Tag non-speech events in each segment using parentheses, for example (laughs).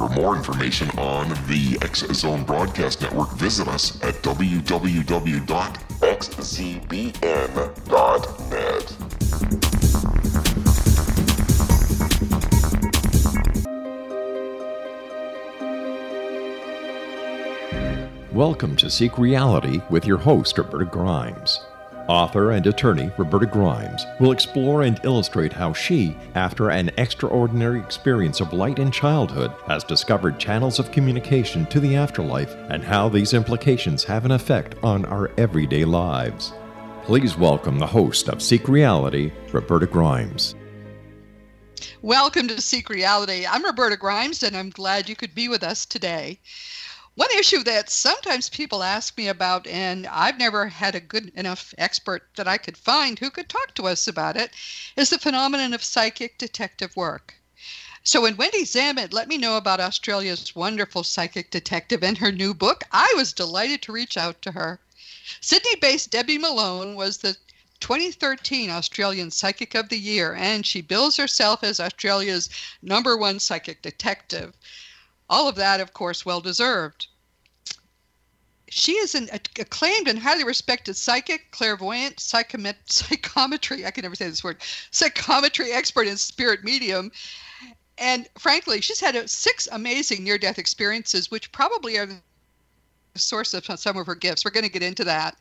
For more information on the X Zone Broadcast Network, visit us at www.xzbn.net. Welcome to Seek Reality with your host, Roberta Grimes. Author and attorney Roberta Grimes will explore and illustrate how she, after an extraordinary experience of light in childhood, has discovered channels of communication to the afterlife and how these implications have an effect on our everyday lives. Please welcome the host of Seek Reality, Roberta Grimes. Welcome to Seek Reality. I'm Roberta Grimes, and I'm glad you could be with us today. One issue that sometimes people ask me about, and I've never had a good enough expert that I could find who could talk to us about it, is the phenomenon of psychic detective work. So when Wendy Zammit let me know about Australia's wonderful psychic detective and her new book, I was delighted to reach out to her. Sydney based Debbie Malone was the 2013 Australian Psychic of the Year, and she bills herself as Australia's number one psychic detective. All of that, of course, well deserved. She is an acclaimed and highly respected psychic, clairvoyant, psychomet- psychometry, I can never say this word, psychometry expert and spirit medium. And frankly, she's had six amazing near death experiences, which probably are the source of some of her gifts. We're going to get into that.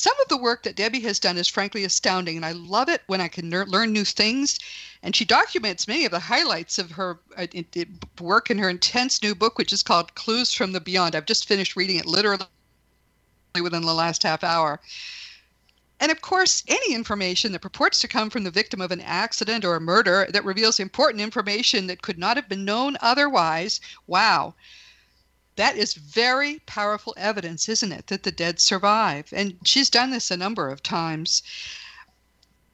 Some of the work that Debbie has done is frankly astounding, and I love it when I can ner- learn new things. And she documents many of the highlights of her uh, work in her intense new book, which is called Clues from the Beyond. I've just finished reading it literally within the last half hour. And of course, any information that purports to come from the victim of an accident or a murder that reveals important information that could not have been known otherwise, wow, that is very powerful evidence, isn't it, that the dead survive? And she's done this a number of times.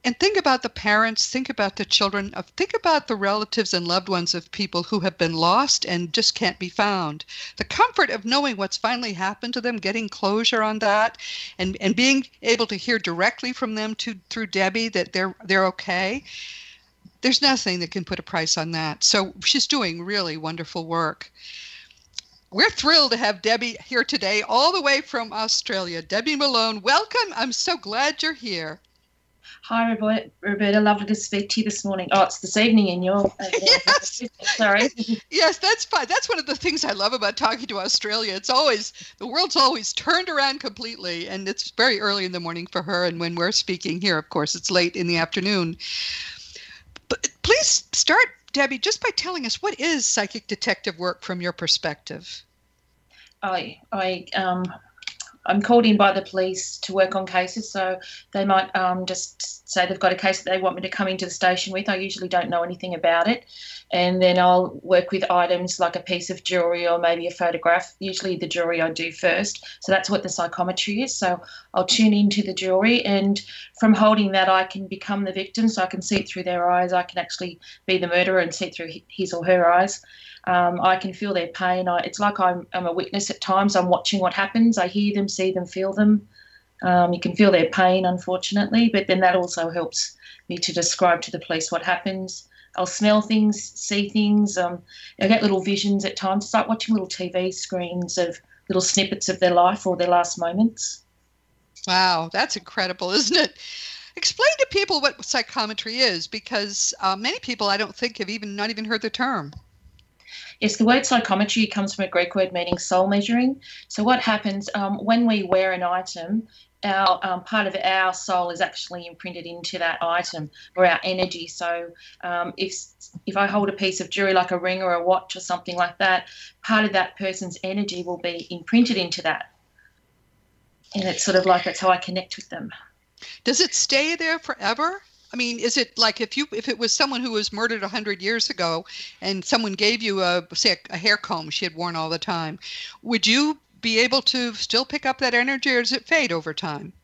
And think about the parents, think about the children, of think about the relatives and loved ones of people who have been lost and just can't be found. The comfort of knowing what's finally happened to them, getting closure on that, and, and being able to hear directly from them to through Debbie that they're they're okay. There's nothing that can put a price on that. So she's doing really wonderful work. We're thrilled to have Debbie here today, all the way from Australia. Debbie Malone, welcome. I'm so glad you're here. Hi, Roberta. Lovely to speak to you this morning. Oh, it's this evening in your. (laughs) Uh, yes. Sorry. (laughs) yes, that's fine. That's one of the things I love about talking to Australia. It's always the world's always turned around completely, and it's very early in the morning for her. And when we're speaking here, of course, it's late in the afternoon. But please start Debbie, just by telling us what is psychic detective work from your perspective? I, I, um, I'm called in by the police to work on cases, so they might um, just say they've got a case that they want me to come into the station with. I usually don't know anything about it, and then I'll work with items like a piece of jewelry or maybe a photograph. Usually, the jewelry I do first, so that's what the psychometry is. So I'll tune into the jewelry, and from holding that, I can become the victim. So I can see it through their eyes. I can actually be the murderer and see it through his or her eyes. Um, I can feel their pain. I, it's like I'm, I'm, a witness at times. I'm watching what happens. I hear them, see them, feel them. Um, you can feel their pain, unfortunately, but then that also helps me to describe to the police what happens. I'll smell things, see things. Um, I get little visions at times. It's like watching little TV screens of little snippets of their life or their last moments. Wow, that's incredible, isn't it? Explain to people what psychometry is, because uh, many people I don't think have even not even heard the term. Yes, the word psychometry comes from a Greek word meaning soul measuring. So what happens um, when we wear an item? Our um, part of our soul is actually imprinted into that item or our energy. So um, if if I hold a piece of jewelry like a ring or a watch or something like that, part of that person's energy will be imprinted into that, and it's sort of like that's how I connect with them. Does it stay there forever? I mean, is it like if you if it was someone who was murdered hundred years ago, and someone gave you a say a, a hair comb she had worn all the time, would you be able to still pick up that energy, or does it fade over time?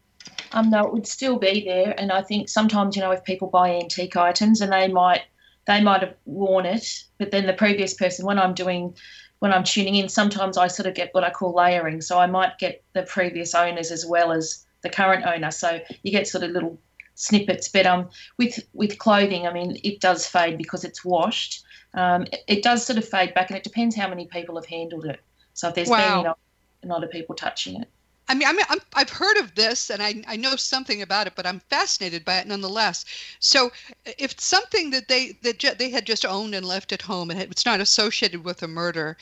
Um, no, it would still be there, and I think sometimes you know if people buy antique items and they might they might have worn it, but then the previous person, when I'm doing when I'm tuning in, sometimes I sort of get what I call layering. So I might get the previous owners as well as the current owner. So you get sort of little snippets. But um, with with clothing, I mean, it does fade because it's washed. Um, it, it, does sort of fade back, and it depends how many people have handled it. So if there's wow. been a lot of people touching it. I mean, I mean, i have heard of this and I, I know something about it, but I'm fascinated by it nonetheless. So, if something that they that ju- they had just owned and left at home and it's not associated with a murder,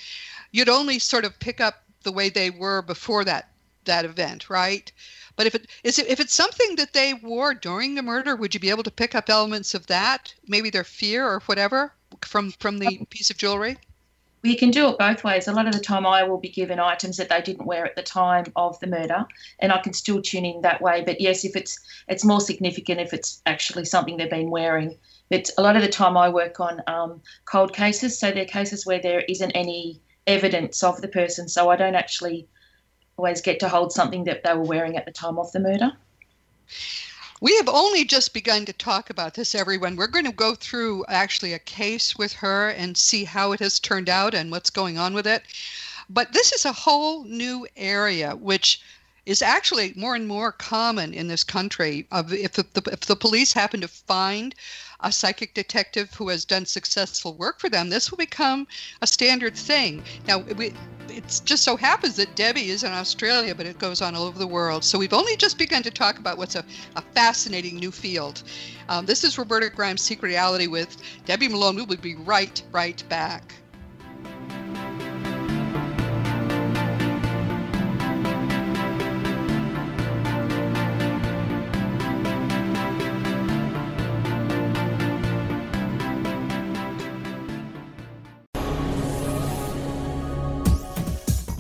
you'd only sort of pick up the way they were before that that event, right? But if it is it, if it's something that they wore during the murder, would you be able to pick up elements of that, maybe their fear or whatever from from the piece of jewelry? we can do it both ways. A lot of the time, I will be given items that they didn't wear at the time of the murder, and I can still tune in that way. But yes, if it's it's more significant if it's actually something they've been wearing. But a lot of the time, I work on um, cold cases, so they're cases where there isn't any evidence of the person, so I don't actually always get to hold something that they were wearing at the time of the murder. We have only just begun to talk about this, everyone. We're going to go through actually a case with her and see how it has turned out and what's going on with it. But this is a whole new area, which is actually more and more common in this country. If the, if the police happen to find a psychic detective who has done successful work for them, this will become a standard thing. Now, we, it just so happens that Debbie is in Australia, but it goes on all over the world. So we've only just begun to talk about what's a, a fascinating new field. Um, this is Roberta Grimes' Seek Reality with Debbie Malone. We will be right, right back.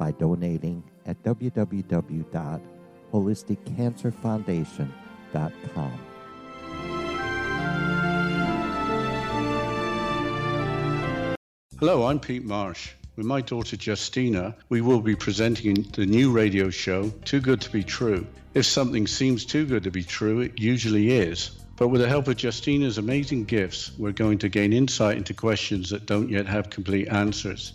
by donating at www.holisticcancerfoundation.com Hello, I'm Pete Marsh. With my daughter Justina, we will be presenting the new radio show, Too Good to Be True. If something seems too good to be true, it usually is. But with the help of Justina's amazing gifts, we're going to gain insight into questions that don't yet have complete answers.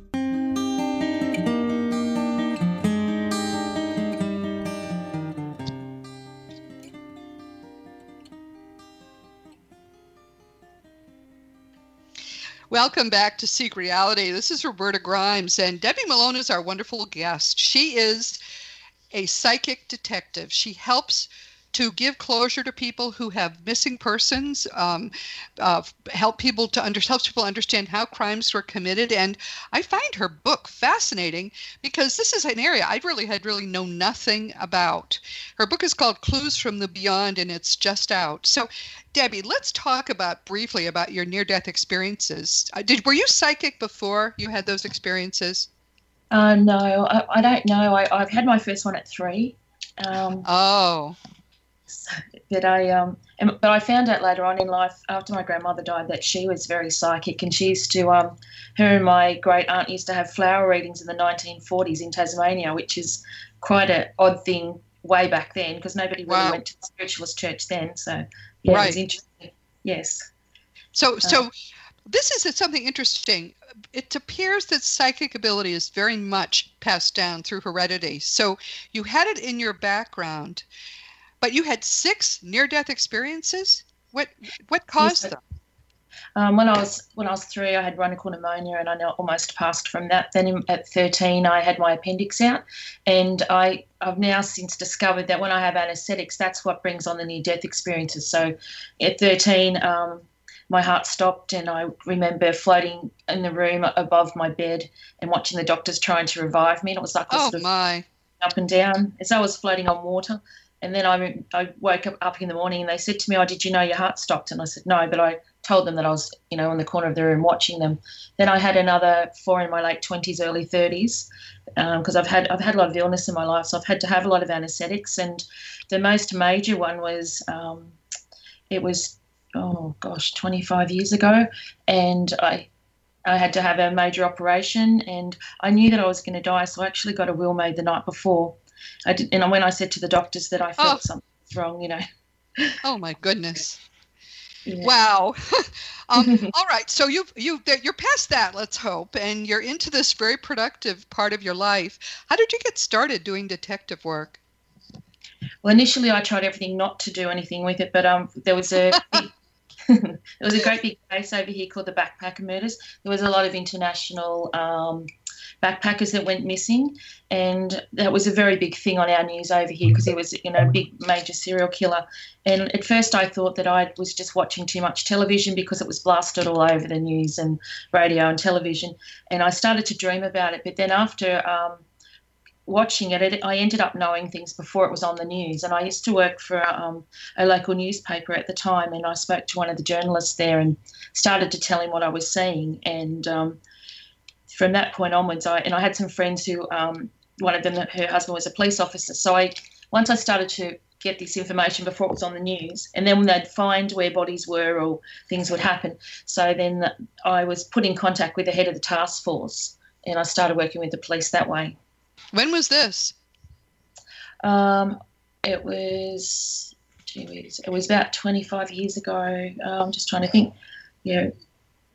Welcome back to Seek Reality. This is Roberta Grimes, and Debbie Malone is our wonderful guest. She is a psychic detective. She helps to give closure to people who have missing persons, um, uh, help people to under, helps people understand how crimes were committed. And I find her book fascinating because this is an area I really had really known nothing about. Her book is called Clues from the Beyond, and it's just out. So, Debbie, let's talk about briefly about your near-death experiences. Uh, did were you psychic before you had those experiences? Uh, no, I, I don't know. I, I've had my first one at three. Um, oh. But I um, and, but I found out later on in life after my grandmother died that she was very psychic, and she used to um, her and my great aunt used to have flower readings in the 1940s in Tasmania, which is quite an odd thing way back then because nobody really Wow. went to the spiritualist church then. So yeah, it Right. was interesting. Yes. So, so this is something interesting. It appears that psychic ability is very much passed down through heredity. So you had it in your background, but you had six near-death experiences. What what caused Yes, them? Um, when I was when I was three, I had chronic pneumonia, and I almost passed from that. Then in, at thirteen, I had my appendix out, and I I've now since discovered that when I have anaesthetics, that's what brings on the near death experiences. So, at thirteen, um, my heart stopped, and I remember floating in the room above my bed and watching the doctors trying to revive me. And it was like Oh sort of my! up and down as I was floating on water. And then I, I woke up, up in the morning and they said to me, Oh, did you know your heart stopped? And I said, No, but I told them that I was, you know, in the corner of the room watching them. Then I had another four in my late 20s, early 30s, because I've had I've had a lot of illness in my life. So I've had to have a lot of anesthetics. And the most major one was, um, it was, oh gosh, 25 years ago. And I, I had to have a major operation, and I knew that I was going to die, so I actually got a will made the night before. I did, and when I said to the doctors that I felt Oh. something was wrong, you know. Oh my goodness! Yeah. Wow. (laughs) um, (laughs) all right. So you you you're past that. Let's hope, and you're into this very productive part of your life. How did you get started doing detective work? Well, initially I tried everything not to do anything with it, but um, there was a (laughs) big, there was a great big case over here called the Backpacker Murders. There was a lot of international um, backpackers that went missing, and that was a very big thing on our news over here because he was, you know, a big major serial killer. And at first I thought that I was just watching too much television because it was blasted all over the news and radio and television, and I started to dream about it. But then after um, watching it, it, I ended up knowing things before it was on the news. And I used to work for um, a local newspaper at the time, and I spoke to one of the journalists there and started to tell him what I was seeing. And um, from that point onwards, I and I had some friends who um, one of them, her husband was a police officer. So I once I started to get this information before it was on the news, and then when they'd find where bodies were or things would happen. So then I was put in contact with the head of the task force, and I started working with the police that way. When was this? Um, it was, it was about 25 years ago. Uh, I'm just trying to think. Yeah,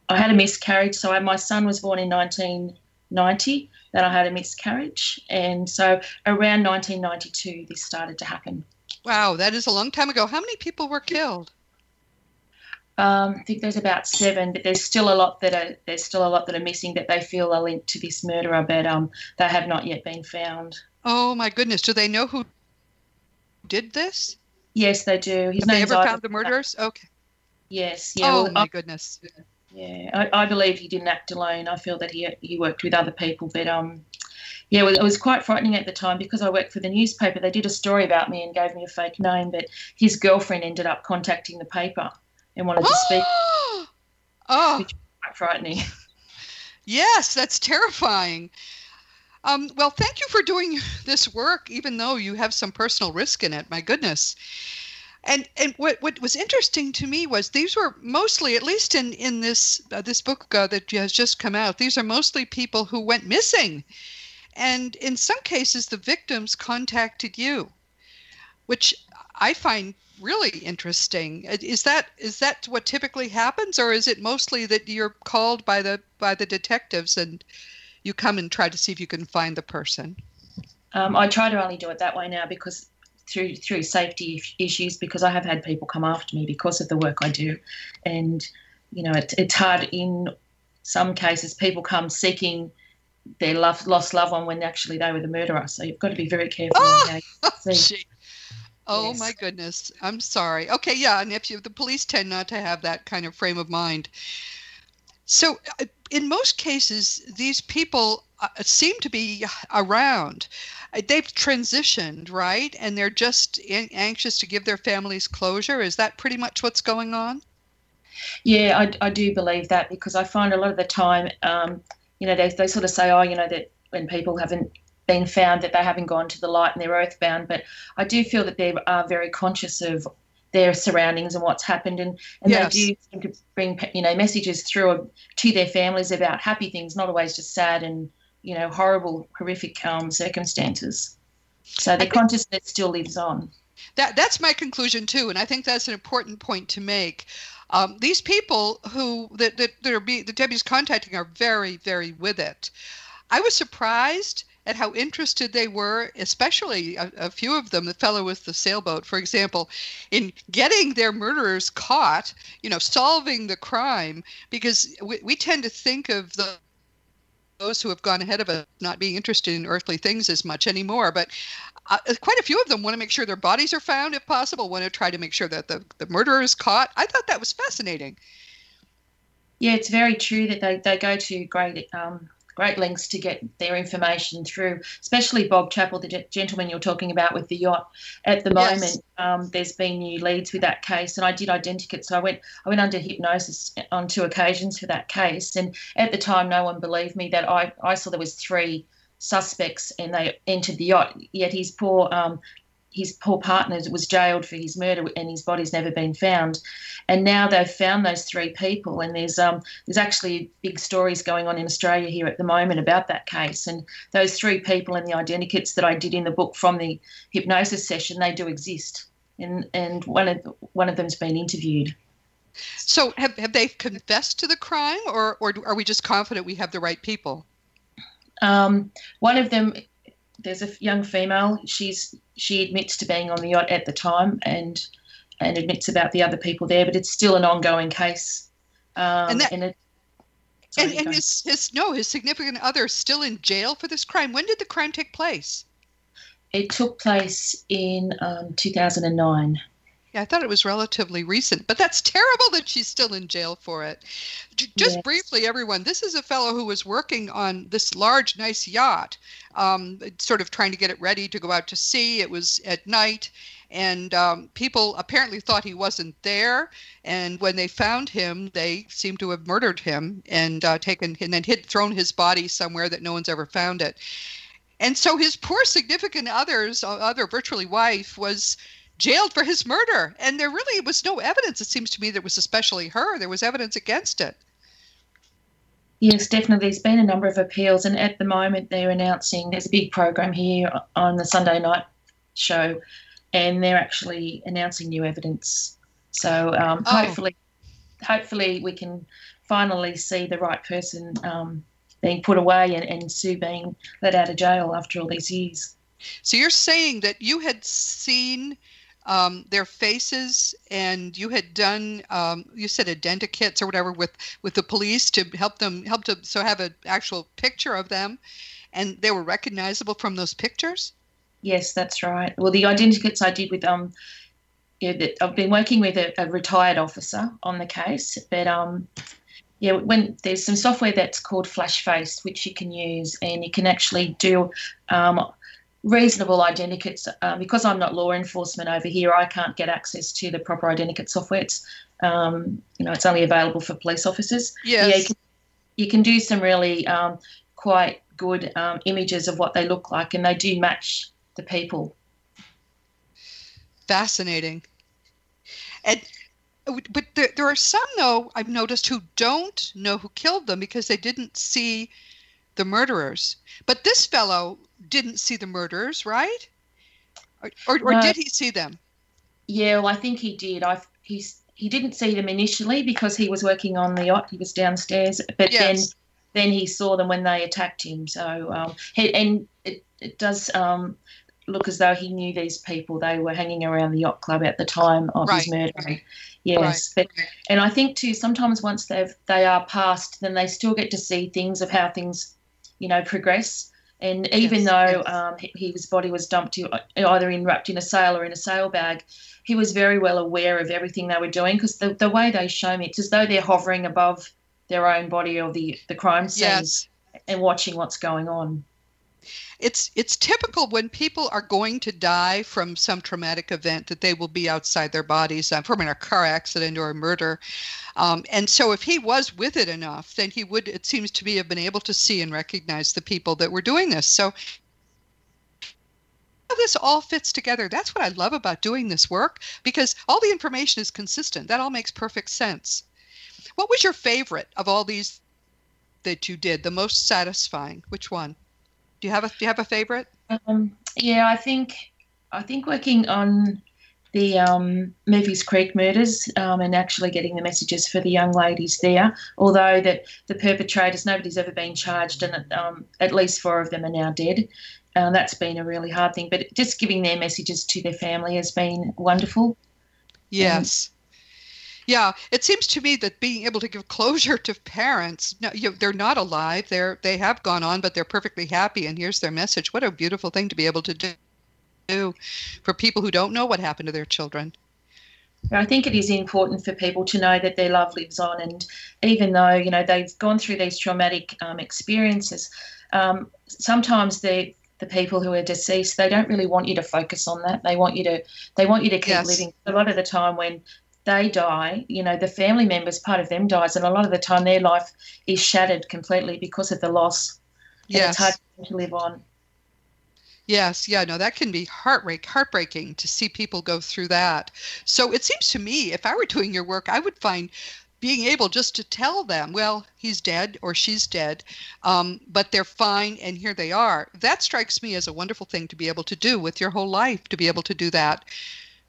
I had a miscarriage. So I, my son was born in 1990. Then I had a miscarriage, and so around 1992 this started to happen. Wow, that is a long time ago. How many people were killed? Um, I think there's about seven, but there's still a lot that are there's still a lot that are missing that they feel are linked to this murderer, but um, they have not yet been found. Oh my goodness! Do they know who did this? Yes, they do. His have they ever found the murderers? Okay. Yes. Yeah. Oh well, my I, goodness. Yeah, I, I, believe he didn't act alone. I feel that he he worked with other people, but um, yeah, it was quite frightening at the time because I worked for the newspaper. They did a story about me and gave me a fake name, but his girlfriend ended up contacting the paper and wanted to speak. (gasps) oh, which was quite frightening. (laughs) Yes, that's terrifying. Um, well, thank you for doing this work, even though you have some personal risk in it. My goodness. And and what what was interesting to me was these were mostly, at least in in this uh, this book uh, that has just come out, these are mostly people who went missing, and in some cases the victims contacted you, which I find really interesting. Is that is that what typically happens, or is it mostly that you're called by the by the detectives and you come and try to see if you can find the person? Um, I try to only do it that way now because through through safety issues because I have had people come after me because of the work I do, and you know it, it's hard in some cases. People come seeking their love, lost loved one when actually they were the murderer. So you've got to be very careful. Oh, (laughs) oh yes. my goodness! I'm sorry. Okay, yeah, and if you, the police tend not to have that kind of frame of mind. So, uh, in most cases, these people uh, seem to be around. Uh, they've transitioned, right? And they're just in, anxious to give their families closure. Is that pretty much what's going on? Yeah, I, I do believe that because I find a lot of the time, um, you know, they, they sort of say, oh, you know, that when people haven't been found that they haven't gone to the light and they're earthbound. But I do feel that they are very conscious of their surroundings and what's happened, and, and yes. they do seem to bring you know messages through to their families about happy things, not always just sad and you know horrible, horrific um, circumstances. So the consciousness still lives on. That that's my conclusion too, and I think that's an important point to make. Um, these people who that that, that are be, that Debbie's contacting are very very with it. I was surprised at how interested they were, especially a, a, few of them, the fellow with the sailboat, for example, in getting their murderers caught, you know, solving the crime, because we, we tend to think of the those who have gone ahead of us not being interested in earthly things as much anymore. But uh, quite a few of them want to make sure their bodies are found, if possible, want to try to make sure that the, the murderer is caught. I thought that was fascinating. Yeah, it's very true that they, they go to great um, great lengths to get their information through, especially Bob Chappell, the gentleman you're talking about with the yacht. At the yes. moment, um, there's been new leads with that case, and I did identikit. So I went, I went under hypnosis on two occasions for that case, and at the time, no one believed me that I, I saw there was three suspects and they entered the yacht. Yet his poor um, his poor partner was jailed for his murder and his body's never been found. And now they've found those three people, and there's um, there's actually big stories going on in Australia here at the moment about that case. And those three people and the identikits that I did in the book from the hypnosis session, they do exist, and and one of one of them's been interviewed. So have have they confessed to the crime, or or are we just confident we have the right people? Um, one of them there's a young female. She's she admits to being on the yacht at the time and and admits about the other people there, but it's still an ongoing case. Um, and that, and, it, and, and his, his no his significant other is still in jail for this crime. When did the crime take place? It took place in um, 2009. Yeah, I thought it was relatively recent, but that's terrible that she's still in jail for it. Just yes. briefly, everyone, this is a fellow who was working on this large, nice yacht, um, sort of trying to get it ready to go out to sea. It was at night, and um, people apparently thought he wasn't there. And when they found him, they seemed to have murdered him and uh, taken and then hid, thrown his body somewhere that no one's ever found it. And so his poor significant other's other virtually wife was jailed for his murder. And there really was no evidence, it seems to me, that was especially her. There was evidence against it. Yes, definitely. There's been a number of appeals, and at the moment they're announcing there's a big program here on the Sunday night show, and they're actually announcing new evidence. So um, oh. hopefully, hopefully we can finally see the right person um, being put away and, and Sue being let out of jail after all these years. So you're saying that you had seen um, their faces, and you had done um, you said identikits or whatever with with the police to help them help to so have an actual picture of them, and they were recognizable from those pictures. Yes, that's right. Well, the identikits I did with um, yeah, I've been working with a, a retired officer on the case, but um, yeah, when there's some software that's called FlashFace, which you can use, and you can actually do um, reasonable identikits. Uh, because I'm not law enforcement over here, I can't get access to the proper identikit software. It's, um, you know, it's only available for police officers. Yes. Yeah, you can, you can do some really um, quite good um, images of what they look like, and they do match the people. Fascinating. And but there, there are some though I've noticed who don't know who killed them because they didn't see the murderers. But this fellow didn't see the murderers, right? Or, or, or did he see them? Yeah, well, I think he did. I he's he didn't see them initially because he was working on the yacht. He was downstairs, but yes. then then he saw them when they attacked him. So um, he, and it, it does um, look as though he knew these people. They were hanging around the yacht club at the time of right. his murder. Yes, right. but and I think too sometimes once they've they are past, then they still get to see things of how things, you know, progress. And even yes, though yes. Um, he, his body was dumped uh, either in wrapped in a sail or in a sail bag, he was very well aware of everything they were doing because the, the way they show me, it's as though they're hovering above their own body or the, the crime scene yes. and watching what's going on it's it's typical when people are going to die from some traumatic event that they will be outside their bodies uh, from a car accident or a murder um, and so if he was with it enough then he would it seems to me have been able to see and recognize the people that were doing this so this all fits together. That's what I love about doing this work because all the information is consistent. That all makes perfect sense. What was your favorite of all these that you did? The most satisfying? Which one? Do you have a Do you have a favorite? Um, yeah, I think I think working on the um, Murphy's Creek murders um, and actually getting the messages for the young ladies there. Although that the perpetrators, nobody's ever been charged, and um, at least four of them are now dead. Uh, that's been a really hard thing, but just giving their messages to their family has been wonderful. Yes. Yeah, it seems to me that being able to give closure to parents, no, you they're not alive. They're they have gone on, but they're perfectly happy. And here's their message. What a beautiful thing to be able to do for people who don't know what happened to their children. I think it is important for people to know that their love lives on, and even though you know they've gone through these traumatic um, experiences, um, sometimes they the people who are deceased they don't really want you to focus on that they want you to they want you to keep yes. living a lot of the time when they die, you know, the family members, part of them dies, and a lot of the time their life is shattered completely because of the loss. Yes. it's hard to live on. Yes, yeah, no, that can be heartbreak, heartbreaking to see people go through that. So it seems to me, if I were doing your work, I would find being able just to tell them, well, he's dead or she's dead, um, but they're fine and here they are. That strikes me as a wonderful thing to be able to do with your whole life, to be able to do that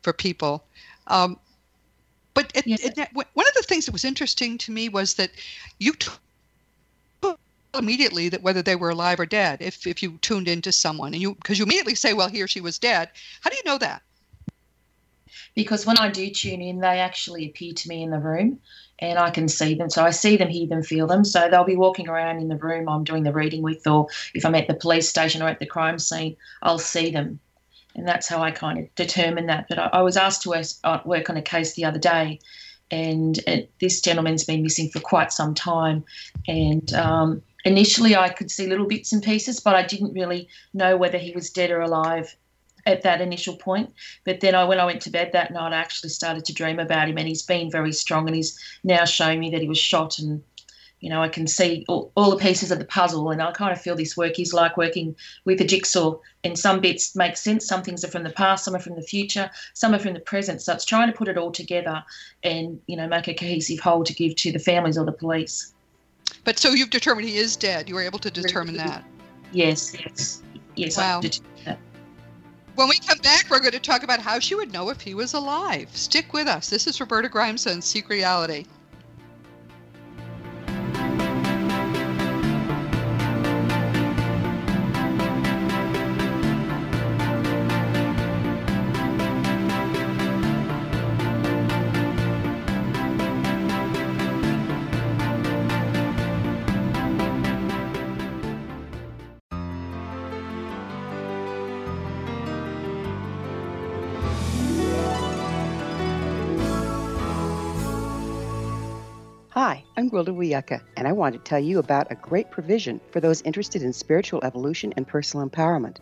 for people. Um, but it, yes. it, one of the things that was interesting to me was that you immediately that whether they were alive or dead if, if you tuned into someone and you because you immediately say well he or she was dead. How do you know that? Because when i do tune in they actually appear to me in the room and i can see them. So i see them hear them feel them. So they'll be walking around in the room i'm doing the reading with or if i'm at the police station or at the crime scene i'll see them and that's how I kind of determined that. But I, I was asked to work, uh, work, on a case the other day, and it, this gentleman's been missing for quite some time. And um, initially, I could see little bits and pieces, but I didn't really know whether he was dead or alive at that initial point. But then I, when I went to bed that night, I actually started to dream about him, and he's been very strong, and he's now showing me that he was shot and you know, I can see all, all, the pieces of the puzzle, and I kind of feel this work is like working with a jigsaw. And some bits make sense, some things are from the past, some are from the future, some are from the present. So it's trying to put it all together and you know make a cohesive whole to give to the families or the police. But so you've determined he is dead. You were able to determine that. Yes, yes, yes. Wow. When we come back, we're going to talk about how she would know if he was alive. Stick with us. This is Roberta Grimes on Seek Reality. I'm Gwilda Wiyaka, and I want to tell you about a great provision for those interested in spiritual evolution and personal empowerment.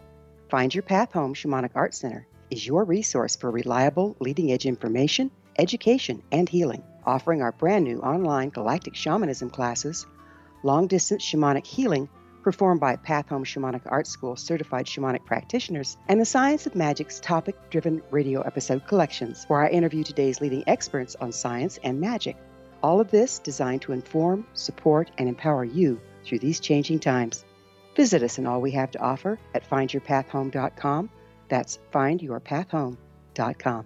Find Your Path Home Shamanic Art Center is your resource for reliable, leading edge information, education, and healing, offering our brand new online galactic shamanism classes, long distance shamanic healing performed by Path Home Shamanic Art School certified shamanic practitioners, and the Science of Magic's topic driven radio episode collections, where I interview today's leading experts on science and magic. All of this designed to inform, support, and empower you through these changing times. Visit us in all we have to offer at findyourpathhome.com. That's findyourpathhome.com.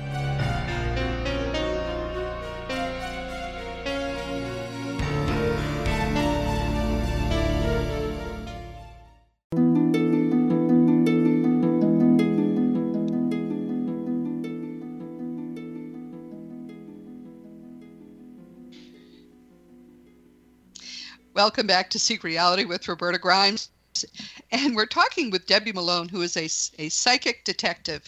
Welcome back to Seek Reality with Roberta Grimes. And we're talking with Debbie Malone, who is a, a psychic detective.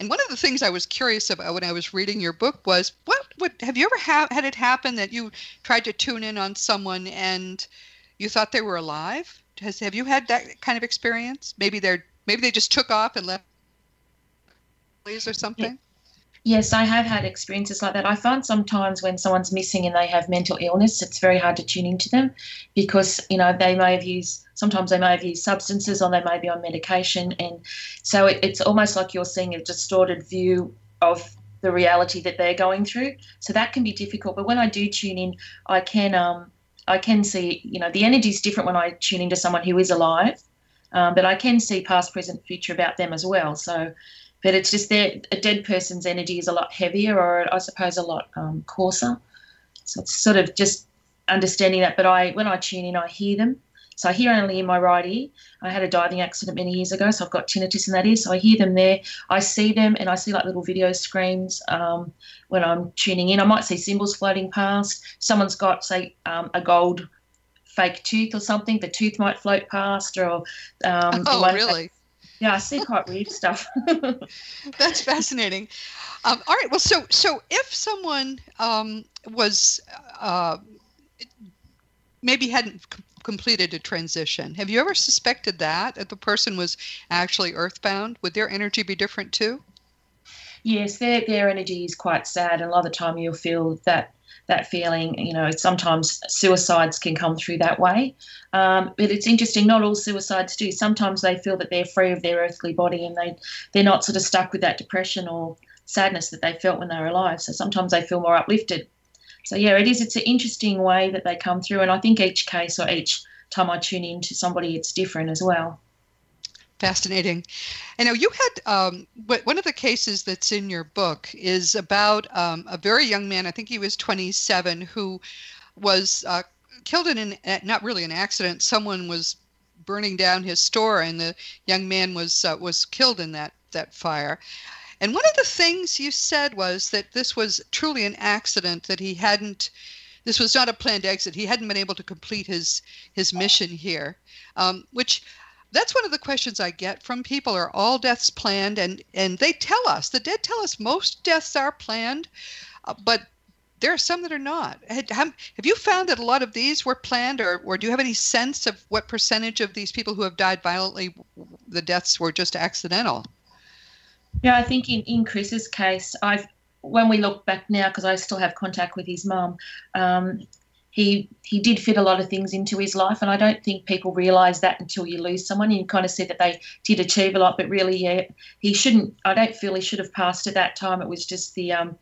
And one of the things I was curious about when I was reading your book was what would have you ever ha- had it happen that you tried to tune in on someone and you thought they were alive? Has have you had that kind of experience? Maybe they're maybe they just took off and left or something. Yes, I have had experiences like that. I find sometimes when someone's missing and they have mental illness, it's very hard to tune into them because, you know, they may have used, sometimes they may have used substances or they may be on medication. And so it, it's almost like you're seeing a distorted view of the reality that they're going through. So that can be difficult. But when I do tune in, I can, um, I can see, you know, the energy is different when I tune into someone who is alive. Um, but I can see past, present, future about them as well. So but it's just that a dead person's energy is a lot heavier or I suppose a lot um, coarser. So it's sort of just understanding that. But I, when I tune in, I hear them. So I hear only in my right ear. I had a diving accident many years ago, so I've got tinnitus in that ear. So I hear them there. I see them, and I see like little video screens um, when I'm tuning in. I might see symbols floating past. Someone's got, say, um, a gold fake tooth or something. The tooth might float past, or um, (laughs) oh, really? Yeah, I see quite weird stuff. (laughs) That's fascinating. Um, all right. Well, so so if someone um, was uh, maybe hadn't c- completed a transition, have you ever suspected that that the person was actually earthbound? Would their energy be different too? Yes, their their energy is quite sad, and a lot of the time you'll feel that that feeling. You know, sometimes suicides can come through that way. Um, but it's interesting, not all suicides do. Sometimes they feel that they're free of their earthly body and they, they're not sort of stuck with that depression or sadness that they felt when they were alive. So sometimes they feel more uplifted. So, yeah, it is. It's an interesting way that they come through. And I think each case or each time I tune in to somebody, it's different as well fascinating. I know you had um, one of the cases that's in your book is about um, a very young man. I think he was 27, who was uh, killed in an not really an accident. Someone was burning down his store, and the young man was uh, was killed in that that fire. And one of the things you said was that this was truly an accident that he hadn't. This was not a planned exit. He hadn't been able to complete his his mission here, um, which that's one of the questions I get from people are all deaths planned? And and they tell us the dead tell us most deaths are planned uh, but there are some that are not. Have, have you found that a lot of these were planned or, or do you have any sense of what percentage of these people who have died violently the deaths were just accidental? Yeah i think in, in chris's case i've when we look back now because i still have contact with his mum um, he he did fit a lot of things into his life, and I don't think people realise that until you lose someone. You kind of see that they did achieve a lot, but really, yeah, he shouldn't. I don't feel he should have passed at that time. It was just the um,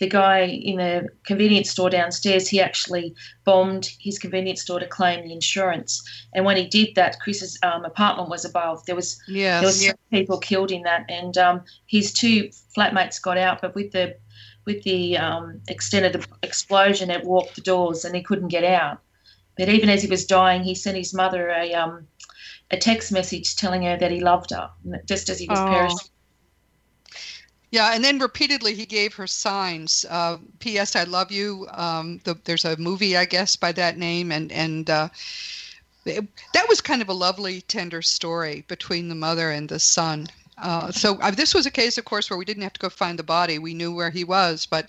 the guy in the convenience store downstairs. He actually bombed his convenience store to claim the insurance, and when he did that, Chris's um, apartment was above. There was yes. there was people killed in that, and um, his two flatmates got out, but with the with the um, extended explosion, it warped the doors and he couldn't get out. But even as he was dying, he sent his mother a um, a text message telling her that he loved her, just as he was oh. perishing. Yeah, and then repeatedly he gave her signs. Uh, P.S. I love you. Um, the, there's a movie, I guess, by that name, and and uh, it, that was kind of a lovely, tender story between the mother and the son. Uh, so uh, this was a case, of course, where we didn't have to go find the body. We knew where he was, but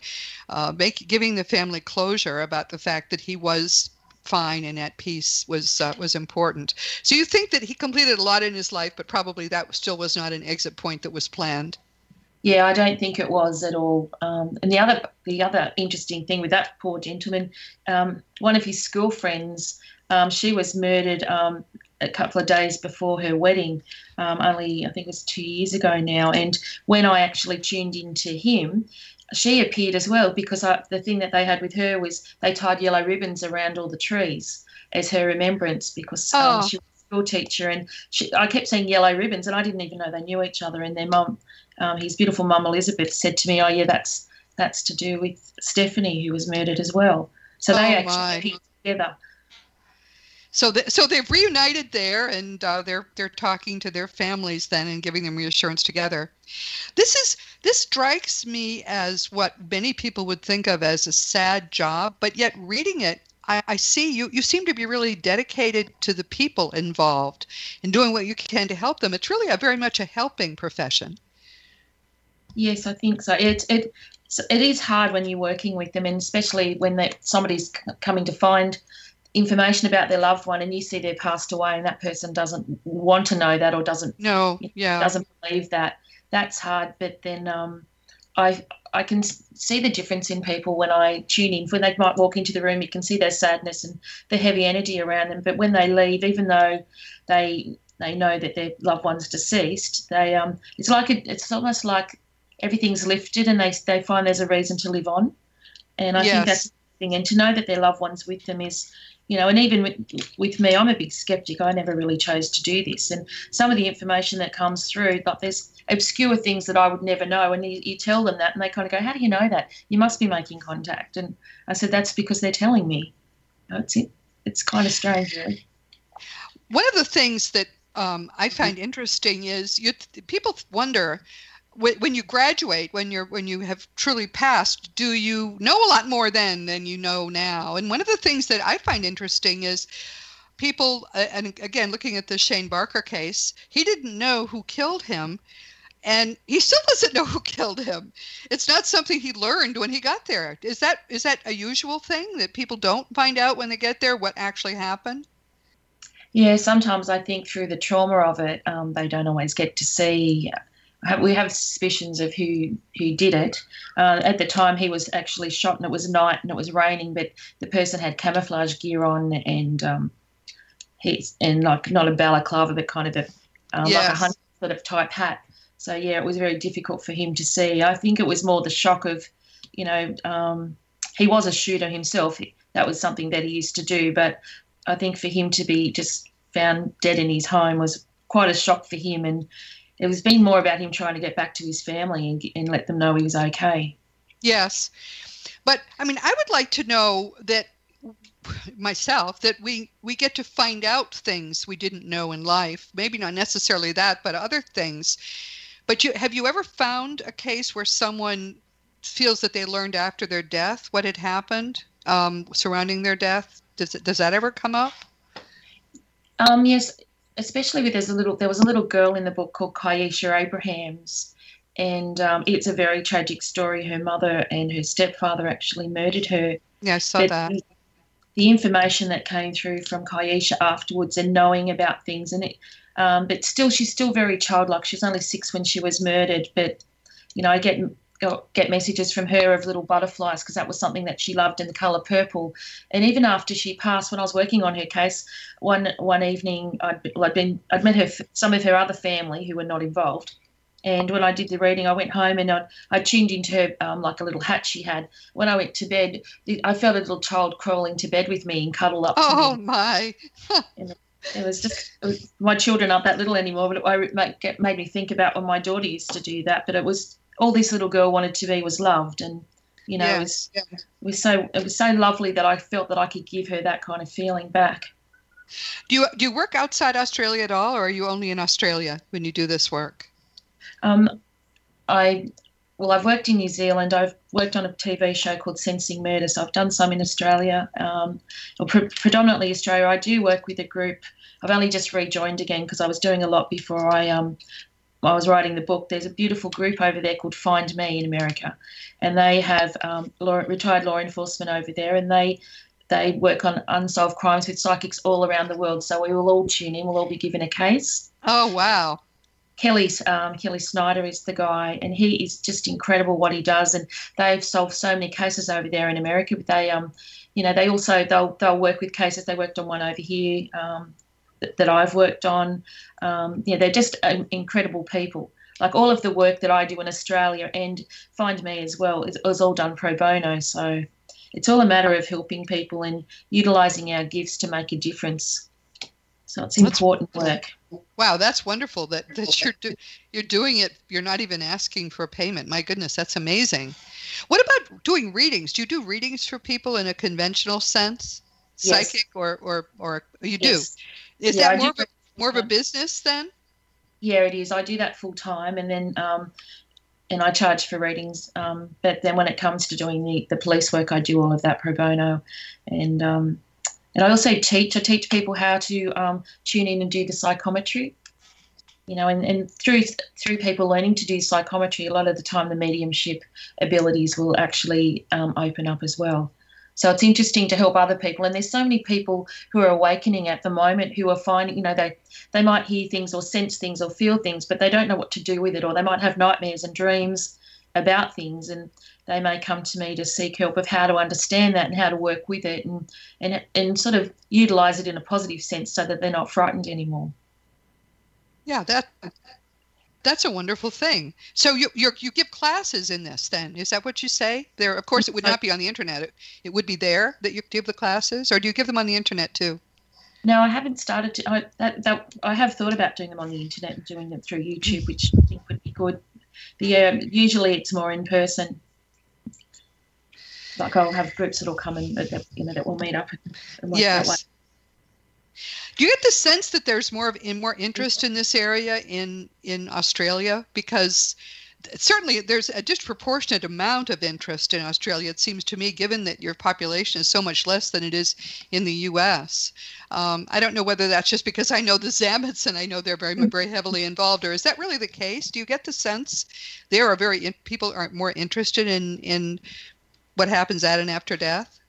uh, make, giving the family closure about the fact that he was fine and at peace was uh, was important. So you think that he completed a lot in his life, but probably that still was not an exit point that was planned. Yeah, I don't think it was at all. Um, and the other the other interesting thing with that poor gentleman, um, one of his school friends, um, she was murdered um, a couple of days before her wedding, um, only I think it was two years ago now. And when I actually tuned into him, she appeared as well because I, the thing that they had with her was they tied yellow ribbons around all the trees as her remembrance because um, oh. she was a school teacher and she, I kept seeing yellow ribbons and I didn't even know they knew each other. And their mum, um, his beautiful mum Elizabeth, said to me, "Oh yeah, that's that's to do with Stephanie who was murdered as well." So they oh, actually appeared together so the, so they've reunited there and uh, they're they're talking to their families then and giving them reassurance together this is this strikes me as what many people would think of as a sad job but yet reading it I, I see you you seem to be really dedicated to the people involved in doing what you can to help them. It's really a very much a helping profession. Yes, I think so. It it it is hard when you're working with them, and especially when that somebody's coming to find information about their loved one, and you see they're passed away, and that person doesn't want to know that or doesn't no, yeah, doesn't believe that. That's hard. But then um, I I can see the difference in people when I tune in. When they might walk into the room, you can see their sadness and the heavy energy around them. But when they leave, even though they they know that their loved one's deceased, they um, it's like it, it's almost like everything's lifted and they they find there's a reason to live on. And I yes. think that's the thing. And to know that their loved ones with them is you know, and even with, with me, I'm a big skeptic. I never really chose to do this. And some of the information that comes through, like there's obscure things that I would never know. And you, you tell them that, and they kind of go, How do you know that? You must be making contact. And I said, That's because they're telling me. That's it. It's kind of strange, really. One of the things that um, I find interesting is you, people wonder when you graduate when you're when you have truly passed do you know a lot more then than you know now? And one of the things that i find interesting is people and again looking at the shane barker case he didn't know who killed him and he still (laughs) doesn't know who killed him. It's not something he learned when he got there. Is that is that a usual thing that people don't find out when they get there what actually happened? Yeah sometimes i think through the trauma of it um, they don't always get to see we have suspicions of who who did it. Uh, at the time, he was actually shot, and it was night and it was raining, but the person had camouflage gear on and um, he's and like not a balaclava, but kind of a um, yes. like a hunter sort of type hat. So yeah, it was very difficult for him to see. I think it was more the shock of, you know, um, he was a shooter himself. That was something that he used to do, but I think for him to be just found dead in his home was quite a shock for him and it was been more about him trying to get back to his family and, and let them know he was okay. Yes. But I mean, I would like to know that myself that we we get to find out things we didn't know in life. Maybe not necessarily that but other things. But you have you ever found a case where someone feels that they learned after their death what had happened um, surrounding their death? Does it, does that ever come up? Um, yes especially with there's a little there was a little girl in the book called Kiesha Abrahams, and um, it's a very tragic story. Her mother and her stepfather actually murdered her. Yeah, I saw but that. The, the information that came through from Kyesha afterwards and knowing about things and it, um, but still she's still very childlike. She was only six when she was murdered, but you know I get get messages from her of little butterflies because that was something that she loved in the color purple. And even after she passed, when I was working on her case, one one evening I'd, I'd been I'd met her some of her other family who were not involved. And when I did the reading, I went home and I, I tuned into her um, like a little hat she had. When I went to bed, I felt a little child crawling to bed with me and cuddle up. Oh to me. my! (laughs) it was just it was, my children aren't that little anymore, but it made me think about when my daughter used to do that. But it was all this little girl wanted to be was loved and you know it, was, it was so it was so lovely that I felt that I could give her that kind of feeling back. Do you do you work outside Australia at all, or are you only in Australia when you do this work? Um, I well, I've worked in New Zealand. I've worked on a TV show called Sensing Murder, so I've done some in Australia, um, pre- predominantly Australia. I do work with a group. I've only just rejoined again because I was doing a lot before I um, I was writing the book, there's a beautiful group over there called Find Me in America, and they have um, law, retired law enforcement over there, and they they work on unsolved crimes with psychics all around the world. So we will all tune in. We'll all be given a case. Oh wow! Kelly's um, Kelly Snyder is the guy, and he is just incredible what he does. And they've solved so many cases over there in America. But they, um, you know, they also they'll they'll work with cases. They worked on one over here. Um, that, I've worked on. Um, yeah, they're just incredible people. Like all of the work that I do in Australia and Find Me as well is, is all done pro bono. So it's all a matter of helping people and utilising our gifts to make a difference. So it's important work. Wow, that's wonderful that, that you're do, you're doing it. You're not even asking for payment. My goodness, that's amazing. What about doing readings? Do you do readings for people in a conventional sense, yes. psychic or or or you do? Is yeah, that more of, a, more of a business then? Yeah, it is. I do that full time, and then um, and I charge for readings. Um, but then when it comes to doing the, the police work, I do all of that pro bono, and um, and I also teach. I teach people how to um, tune in and do the psychometry. You know, and, and through through people learning to do psychometry, a lot of the time the mediumship abilities will actually um, open up as well. So it's interesting to help other people. And there's so many people who are awakening at the moment who are finding, you know, they they might hear things or sense things or feel things, but they don't know what to do with it, or they might have nightmares and dreams about things, and they may come to me to seek help of how to understand that and how to work with it and and and sort of utilize it in a positive sense so that they're not frightened anymore. Yeah, that that's a wonderful thing. So you you you give classes in this then? Is that what you say? There, of course, it would not be on the internet. It, it would be there that you give the classes, or do you give them on the internet too? No, I haven't started to. I, that, that, I have thought about doing them on the internet and doing them through YouTube, which I think would be good. But um, yeah, usually it's more in person. Like I'll have groups that'll come and you know that will meet up and, and yes. Do you get the sense that there's more of in more interest in this area in in Australia because certainly there's a disproportionate amount of interest in Australia, it seems to me, given that your population is so much less than it is in the U.S. Um, I don't know whether that's just because I know the Zammits and I know they're very, very heavily involved, or is that really the case? Do you get the sense there are very in, people are more interested in in what happens at and after death?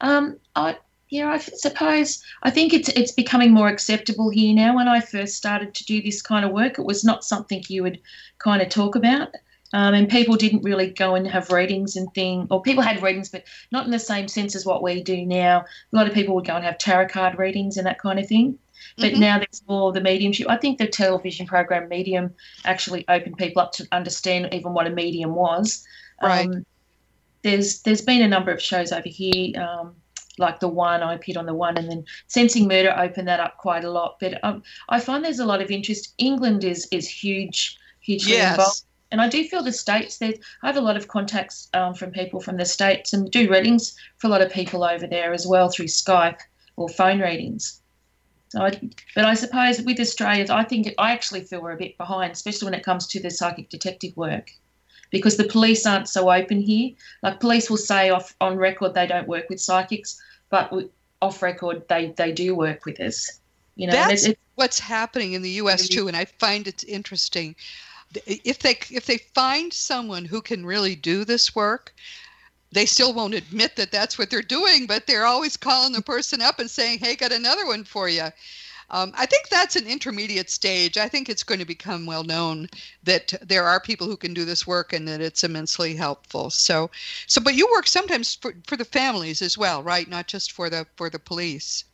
Um, I, yeah, I suppose I think it's it's becoming more acceptable here now. When I first started to do this kind of work, it was not something you would kind of talk about, um, and people didn't really go and have readings and thing, or people had readings, but not in the same sense as what we do now. A lot of people would go and have tarot card readings and that kind of thing. But mm-hmm. now there's more the mediumship. I think the television program Medium actually opened people up to understand even what a medium was. Right. Um, there's there's been a number of shows over here. Um, like the one I appeared on the one, and then Sensing Murder opened that up quite a lot. But um, I find there's a lot of interest. England is is huge, hugely yes. involved. And I do feel the states. There, I have a lot of contacts um, from people from the states, and do readings for a lot of people over there as well through Skype or phone readings. So, I, but I suppose with Australians, I think I actually feel we're a bit behind, especially when it comes to the psychic detective work because the police aren't so open here. Like police will say off on record they don't work with psychics, but off record they they do work with us. You know, that's it, what's happening in the U.S. too, and I find it interesting. If they if they find someone who can really do this work, they still won't admit that that's what they're doing, but they're always calling the person up and saying, "Hey, got another one for you." Um, I think that's an intermediate stage. I think it's going to become well known that there are people who can do this work and that it's immensely helpful. So, so but you work sometimes for, for the families as well, right? Not just for the for the police.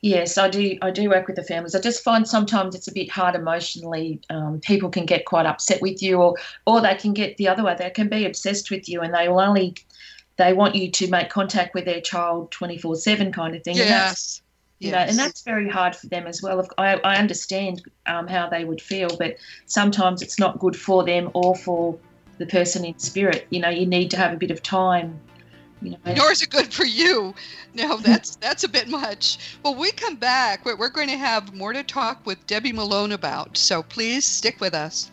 Yes, I do. I do work with the families. I just find sometimes it's a bit hard emotionally. Um, people can get quite upset with you, or or they can get the other way. They can be obsessed with you, and they will only they want you to make contact with their child twenty four seven kind of thing. Yes you yes. know, and that's very hard for them as well. I, I understand um, how they would feel, but sometimes it's not good for them or for the person in spirit. You know, you need to have a bit of time. You know. Nor is it good for you. No, (laughs) that's that's a bit much. Well, we come back. We're, we're going to have more to talk with Debbie Malone about. So please stick with us.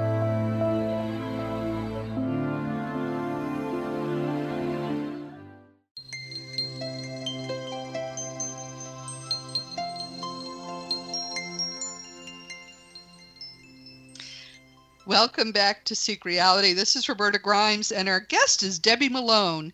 Welcome back to Seek Reality. This is Roberta Grimes, and our guest is Debbie Malone.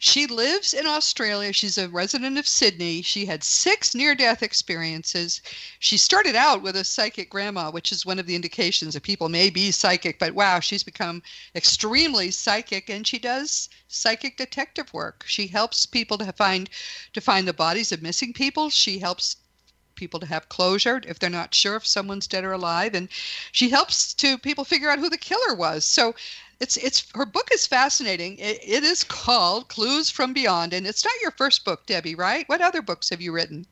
She lives in Australia. She's a resident of Sydney. She had six near death experiences. She started out with a psychic grandma, which is one of the indications that people may be psychic, but wow, she's become extremely psychic and she does psychic detective work. She helps people to find to find the bodies of missing people. She helps people to have closure if they're not sure if someone's dead or alive. And she helps to people figure out who the killer was. So it's it's her book is fascinating. It, it is called clues from beyond and it's not your first book debbie right? What other books have you written?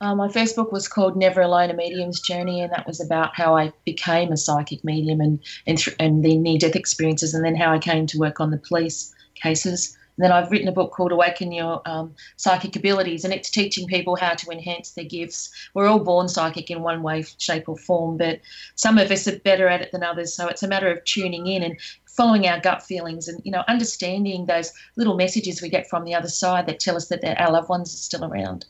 Uh, my first book was called Never Alone: A Medium's Journey, and that was about how I became a psychic medium and and, th- and the near-death experiences, and then how I came to work on the police cases. And then I've written a book called Awaken Your um, Psychic Abilities, and it's teaching people how to enhance their gifts. We're all born psychic in one way, shape, or form, but some of us are better at it than others. So it's a matter of tuning in and following our gut feelings and you know understanding those little messages we get from the other side that tell us that our loved ones are still around.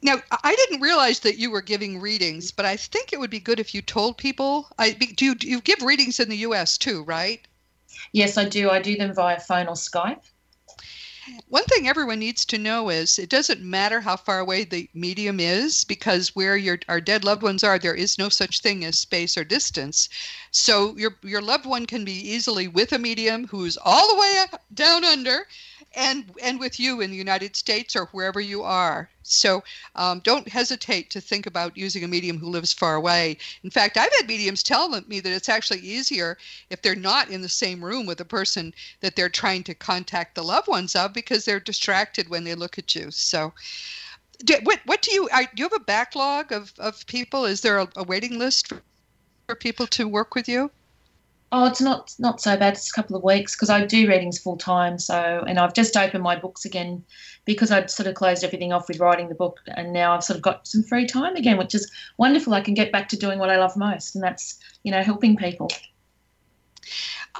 Now, I didn't realize that you were giving readings, but I think it would be good if you told people. I do you, you give readings in the U.S. too, right? Yes, I do. I do them via phone or Skype. One thing everyone needs to know is it doesn't matter how far away the medium is because where your our dead loved ones are, there is no such thing as space or distance. So your your loved one can be easily with a medium who's all the way down under and and with you in the United States or wherever you are. So um, don't hesitate to think about using a medium who lives far away. In fact, I've had mediums tell me that it's actually easier if they're not in the same room with the person that they're trying to contact the loved ones of because they're distracted when they look at you. So. Do, what, what do you do you have a backlog of, of people is there a, a waiting list for, for people to work with you Oh, it's not not so bad. It's a couple of weeks because I do readings full time. So, and I've just opened my books again because I'd sort of closed everything off with writing the book, and now I've sort of got some free time again, which is wonderful. I can get back to doing what I love most, and that's you know helping people.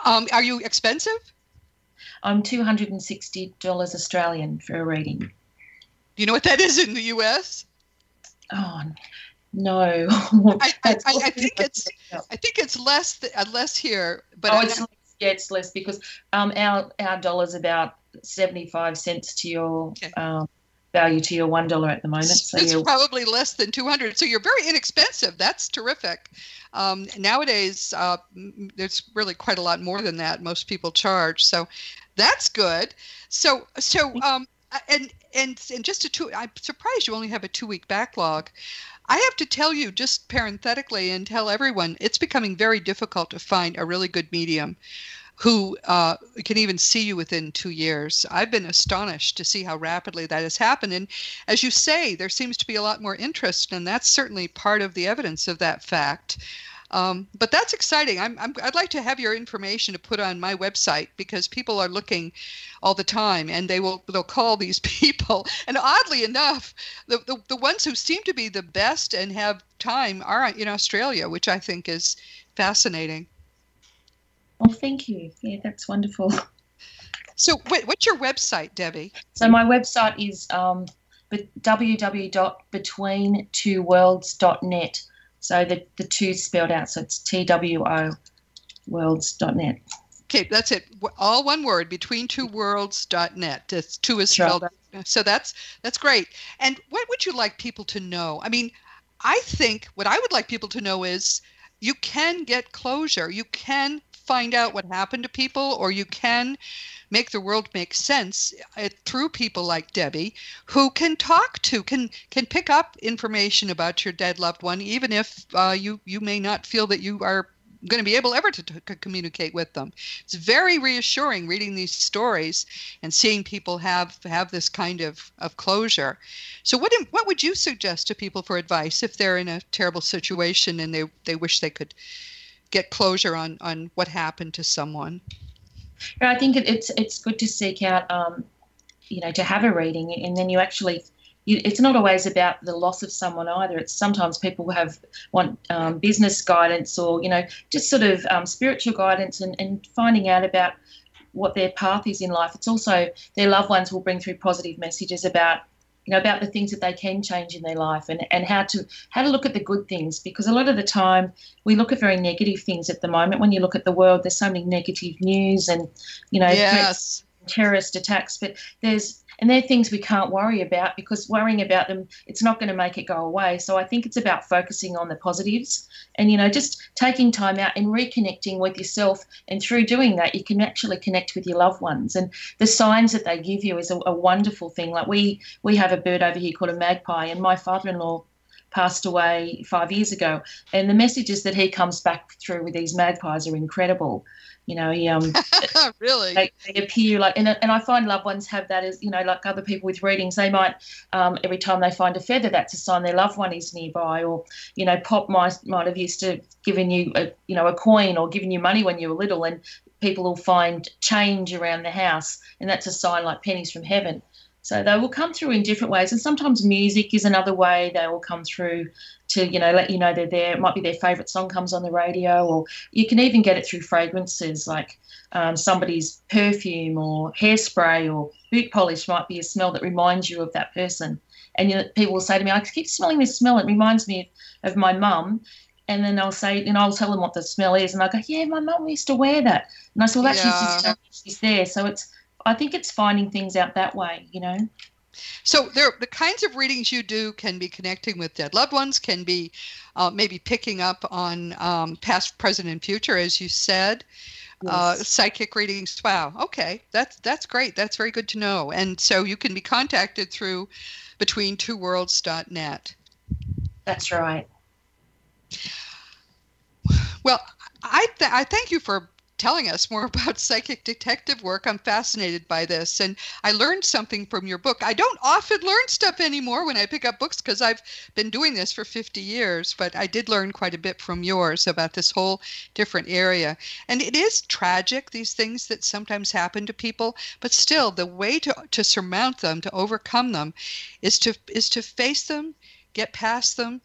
Um, are you expensive? I'm two hundred and sixty dollars Australian for a reading. Do you know what that is in the U.S.? Oh, no. I, (laughs) I, I, think it's I think it's less th- uh, less here, but oh, it's less, yeah, it's less because um, our our dollar's about seventy five cents to your okay. um, value to your one dollar at the moment. So it's probably less than two hundred. So you're very inexpensive. That's terrific. Um, nowadays, uh, there's really quite a lot more than that. Most people charge. So that's good. So so um, and and and just a two. I'm surprised you only have a two week backlog. I have to tell you, just parenthetically, and tell everyone, it's becoming very difficult to find a really good medium who uh, can even see you within two years. I've been astonished to see how rapidly that has happened. And as you say, there seems to be a lot more interest, and that's certainly part of the evidence of that fact. Um, but that's exciting. I'm, i would like to have your information to put on my website because people are looking all the time, and they will they'll call these (laughs) people. And oddly enough, the, the the ones who seem to be the best and have time are in Australia, which I think is fascinating. Well, thank you. Yeah, that's wonderful. (laughs) So, what's your website, Debbie? So, my website is um, www.betweentwoworlds.net. So the, the two spelled out. So it's T W O worlds.net. Okay, that's it. All one word, between two worlds.net. Two is spelled out. So that's that's great. And what would you like people to know? I mean, I think what I would like people to know is you can get closure. You can find out what happened to people or you can make the world make sense uh, through people like Debbie who can talk to can can pick up information about your dead loved one even if uh, you you may not feel that you are going to be able ever to, to, communicate with them. It's very reassuring reading these stories and seeing people have have this kind of, of closure. So what what would you suggest to people for advice if they're in a terrible situation and they, they wish they could get closure on, on what happened to someone? Yeah, I think it's it's good to seek out, um, you know, to have a reading, and then you actually. You, it's not always about the loss of someone either. It's sometimes people have want um, business guidance or you know just sort of um, spiritual guidance and, and finding out about what their path is in life. It's also their loved ones will bring through positive messages about you know about the things that they can change in their life and, and how to how to look at the good things because a lot of the time we look at very negative things at the moment when you look at the world there's so many negative news and you know yes. Terrorist attacks but there's and they're things we can't worry about because worrying about them it's not going to make it go away. So i think it's about focusing on the positives and you know just taking time out and reconnecting with yourself. And through doing that you can actually connect with your loved ones. And the signs that they give you is a, a wonderful thing. Like we we have a bird over here called a magpie and my father-in-law passed away five years ago. And the messages that he comes back through with these magpies are incredible you know he um (laughs) really? they, they, appear like and, and i find loved ones have that as you know like other people with readings they might um, every time they find a feather that's a sign their loved one is nearby or you know pop might might have used to giving you a you know a coin or giving you money when you were little and people will find change around the house and that's a sign like pennies from heaven. So they will come through in different ways, and sometimes music is another way they will come through to you know let you know they're there. It might be their favourite song comes on the radio, or you can even get it through fragrances like um, somebody's perfume or hairspray or boot polish might be a smell that reminds you of that person. And you know, people will say to me, "I keep smelling this smell. It reminds me of, of my mum." and then I'll say, and I'll tell them what the smell is, and I go, yeah, my mum used to wear that, and I said, well, that's Yeah. just she's there. So it's, I think it's finding things out that way, you know. So there, the kinds of readings you do can be connecting with dead loved ones, can be uh, maybe picking up on um, past, present, and future, as you said. Uh, psychic readings. Wow. Okay, that's that's great. That's very good to know. And so you can be contacted through between two worlds.net. That's right. Well, I th- I thank you for telling us more (laughs) about psychic detective work. I'm fascinated by this, and I learned something from your book. I don't often learn stuff anymore when I pick up books because I've been doing this for 50 years, but I did learn quite a bit from yours about this whole different area. And it is tragic these things that sometimes happen to people, but still the way to to surmount them, to overcome them is to is to face them, get past them,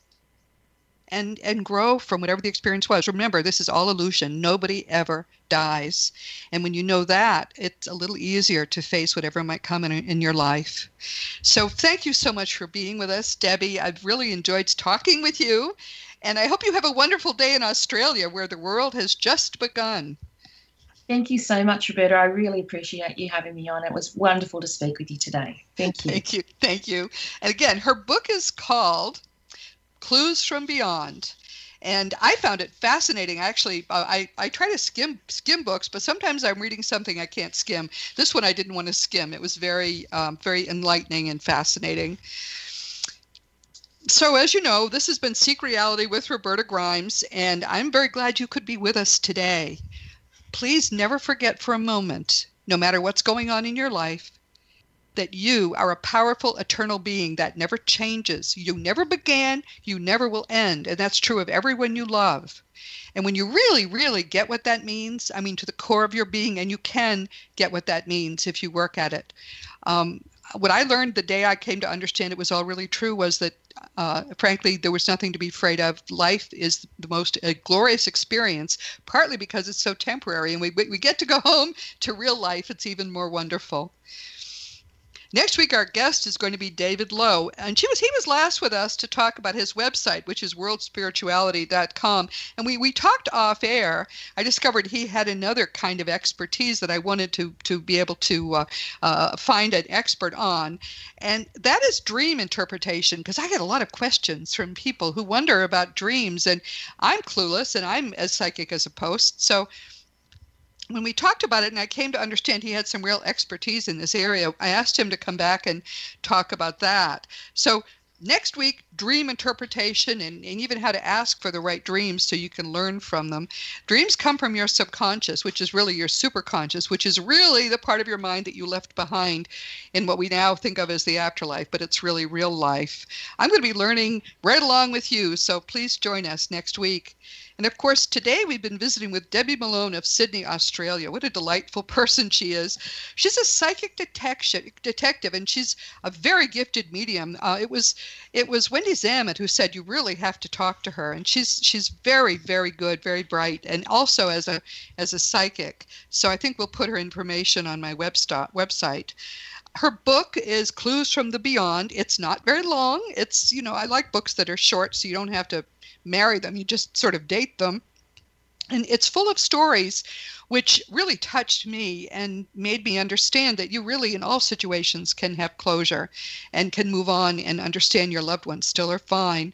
and and grow from whatever the experience was remember this is all illusion nobody ever dies and when you know that it's a little easier to face whatever might come in, in your life so thank you so much for being with us debbie i've really enjoyed talking with you and i hope you have a wonderful day in australia where the world has just begun Thank you so much, Roberta. I really appreciate you having me on. It was wonderful to speak with you today. Thank you. Thank you. Thank you. And again, her book is called Clues from Beyond. And I found it fascinating. Actually, uh, I, I try to skim skim books, but sometimes I'm reading something I can't skim. This one I didn't want to skim. It was very um, very enlightening and fascinating. So, as you know, this has been Seek Reality with Roberta Grimes, and I'm very glad you could be with us today. Please never forget for a moment, no matter what's going on in your life, that you are a powerful eternal being that never changes. You never began, you never will end. And that's true of everyone you love. And when you really, really get what that means, I mean, to the core of your being, and you can get what that means if you work at it. Um, what I learned the day I came to understand it was all really true was that, uh, frankly, there was nothing to be afraid of. Life is the most uh, glorious experience, partly because it's so temporary, and we we get to go (laughs) home to real life. It's even more wonderful. Next week, our guest is going to be David Lowe, and she was he was last with us to talk about his website, which is worldspirituality.com. And we we talked off air. I discovered he had another kind of expertise that I wanted to to be able to uh, uh, find an expert on, and that is dream interpretation. Because I get a lot of questions from people who wonder about dreams, and I'm clueless, and I'm as psychic as a post. So when we talked about it and I came to understand he had some real expertise in this area, I asked him to come back and talk about that. So next week, dream interpretation and, and even how to ask for the right dreams so you can learn from them. Dreams come from your subconscious, which is really your superconscious, which is really the part of your mind that you left behind in what we now think of as the afterlife, but it's really real life. I'm going to be learning right along with you, so please join us next week. And of course, today we've been visiting with Debbie Malone of Sydney, Australia. What a delightful (laughs) person she is. She's a psychic detective, and she's a very gifted medium. Uh, it was it was Wendy Zammit who said you really have to talk to her, and she's she's very very good, very bright, and also as a as a psychic. So I think we'll put her information on my websta- website her book is Clues from the Beyond. It's not very long. It's, you know, I like books that are short so you don't have to marry them, you just sort of date them. And it's full of stories which really touched me and made me understand that you really, in all situations, can have closure and can move on and understand your loved ones still are fine.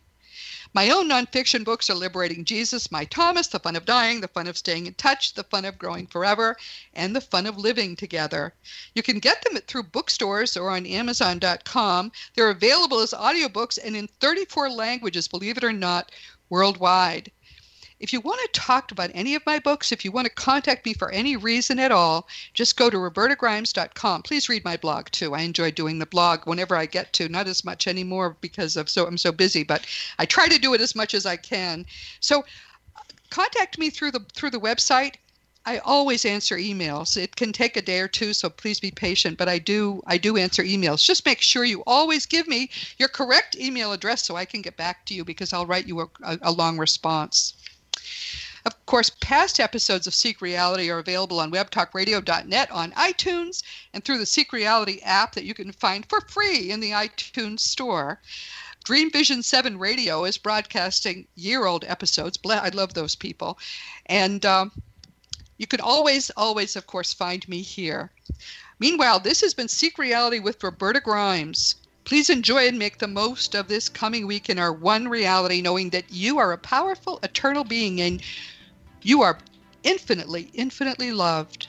My own nonfiction books are Liberating Jesus, My Thomas, The Fun of Dying, The Fun of Staying in Touch, The Fun of Growing Forever, and The Fun of Living Together. You can get them through bookstores or on Amazon.com. They're available as audiobooks and in 34 languages, believe it or not, worldwide. If you want to talk about any of my books, if you want to contact me for any reason at all, just go to robertagrimes.com. Please read my blog too. I enjoy doing the blog whenever I get to, not as much anymore because of so I'm so busy, but I try to do it as much as I can. So contact me through the through the website. I always answer emails. It can take a day or two, so please be patient, but I do I do answer emails. Just make sure you always give me your correct email address so I can get back to you because I'll write you a, a, a long response. Of course, past episodes of Seek Reality are available on webtalkradio.net on iTunes and through the Seek Reality app that you can find for free in the iTunes store. Dream Vision 7 Radio is broadcasting year old episodes. I love those people. And um, you can always, always, of course, find me here. Meanwhile, this has been Seek Reality with Roberta Grimes. Please enjoy and make the most of this coming week in our one reality, knowing that you are a powerful, eternal being and you are infinitely, infinitely loved.